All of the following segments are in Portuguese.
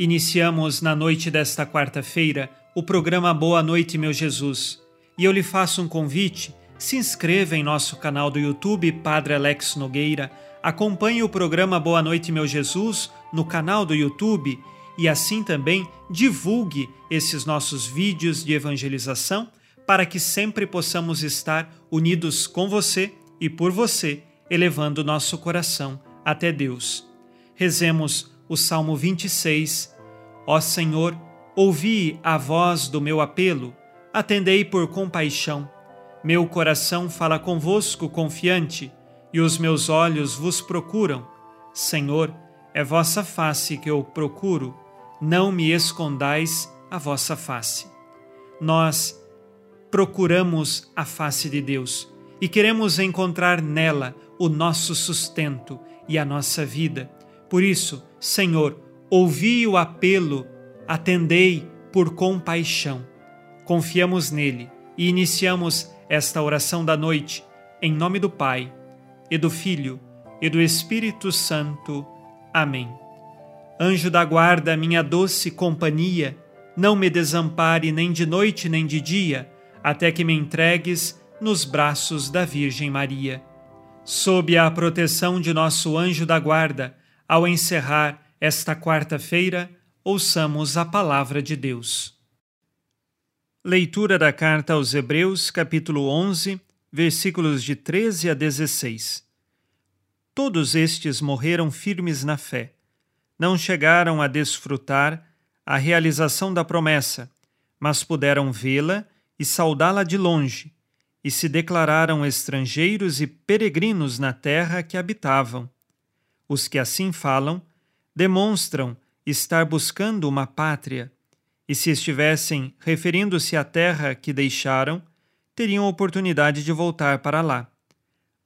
Iniciamos na noite desta quarta-feira o programa Boa Noite, meu Jesus. E eu lhe faço um convite: se inscreva em nosso canal do YouTube Padre Alex Nogueira, acompanhe o programa Boa Noite, meu Jesus no canal do YouTube e assim também divulgue esses nossos vídeos de evangelização para que sempre possamos estar unidos com você e por você, elevando nosso coração até Deus. Rezemos o Salmo 26. Ó Senhor, ouvi a voz do meu apelo, atendei por compaixão. Meu coração fala convosco confiante, e os meus olhos vos procuram. Senhor, é vossa face que eu procuro não me escondais a vossa face. Nós procuramos a face de Deus e queremos encontrar nela o nosso sustento e a nossa vida. Por isso, Senhor, ouvi o apelo, atendei por compaixão. Confiamos nele e iniciamos esta oração da noite em nome do Pai e do Filho e do Espírito Santo. Amém. Anjo da guarda, minha doce companhia, não me desampare nem de noite nem de dia, até que me entregues nos braços da Virgem Maria. Sob a proteção de nosso anjo da guarda, ao encerrar esta quarta-feira, ouçamos a palavra de Deus. Leitura da carta aos Hebreus, capítulo 11, versículos de 13 a 16. Todos estes morreram firmes na fé não chegaram a desfrutar a realização da promessa, mas puderam vê-la e saudá-la de longe, e se declararam estrangeiros e peregrinos na terra que habitavam. Os que assim falam demonstram estar buscando uma pátria, e se estivessem referindo-se à terra que deixaram, teriam oportunidade de voltar para lá.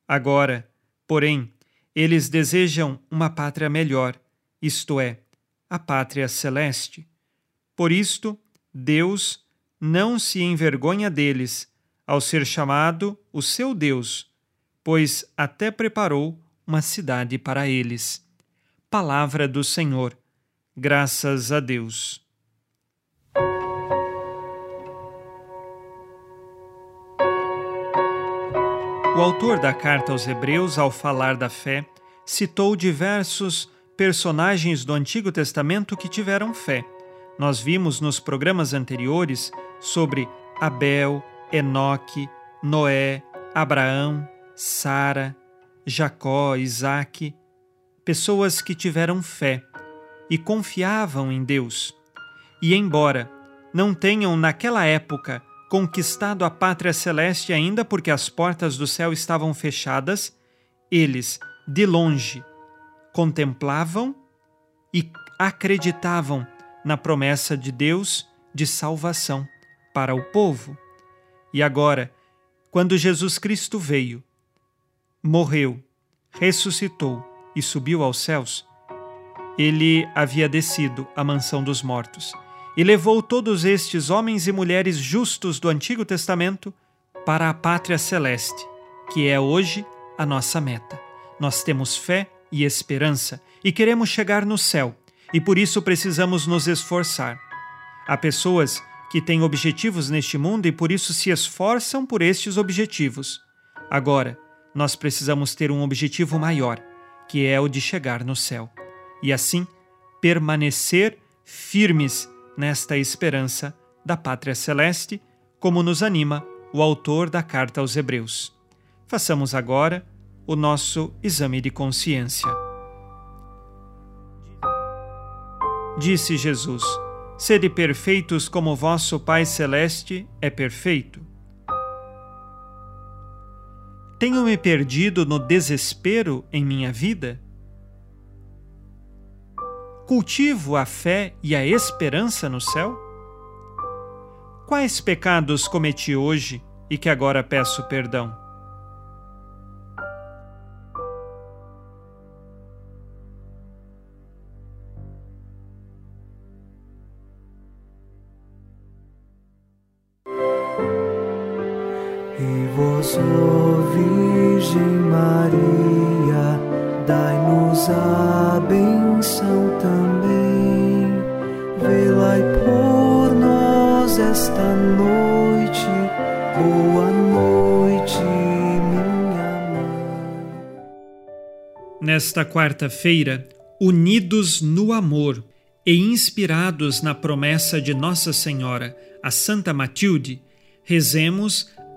Agora, porém, eles desejam uma pátria melhor isto é, a pátria celeste. Por isto, Deus não se envergonha deles ao ser chamado o seu Deus, pois até preparou uma cidade para eles. Palavra do Senhor. Graças a Deus. O autor da carta aos Hebreus, ao falar da fé, citou diversos personagens do Antigo Testamento que tiveram fé. Nós vimos nos programas anteriores sobre Abel, Enoque, Noé, Abraão, Sara, Jacó, Isaac, pessoas que tiveram fé e confiavam em Deus. E embora não tenham naquela época conquistado a pátria celeste ainda porque as portas do céu estavam fechadas, eles, de longe, contemplavam e acreditavam na promessa de Deus de salvação para o povo. E agora, quando Jesus Cristo veio, morreu, ressuscitou e subiu aos céus, ele havia descido à mansão dos mortos e levou todos estes homens e mulheres justos do Antigo Testamento para a pátria celeste, que é hoje a nossa meta. Nós temos fé e esperança e queremos chegar no céu, e por isso precisamos nos esforçar. Há pessoas que têm objetivos neste mundo e por isso se esforçam por estes objetivos. Agora, nós precisamos ter um objetivo maior, que é o de chegar no céu, e assim permanecer firmes nesta esperança da pátria celeste, como nos anima o autor da carta aos Hebreus. Façamos agora o nosso exame de consciência. Disse Jesus: Sede perfeitos como vosso Pai Celeste é perfeito. Tenho me perdido no desespero em minha vida? Cultivo a fé e a esperança no céu? Quais pecados cometi hoje e que agora peço perdão? Virgem Maria, dai-nos a benção também. Por nós esta noite. Boa noite, minha mãe. Nesta quarta-feira, unidos no amor e inspirados na promessa de Nossa Senhora, a Santa Matilde, rezemos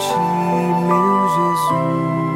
ti, meu Jesus.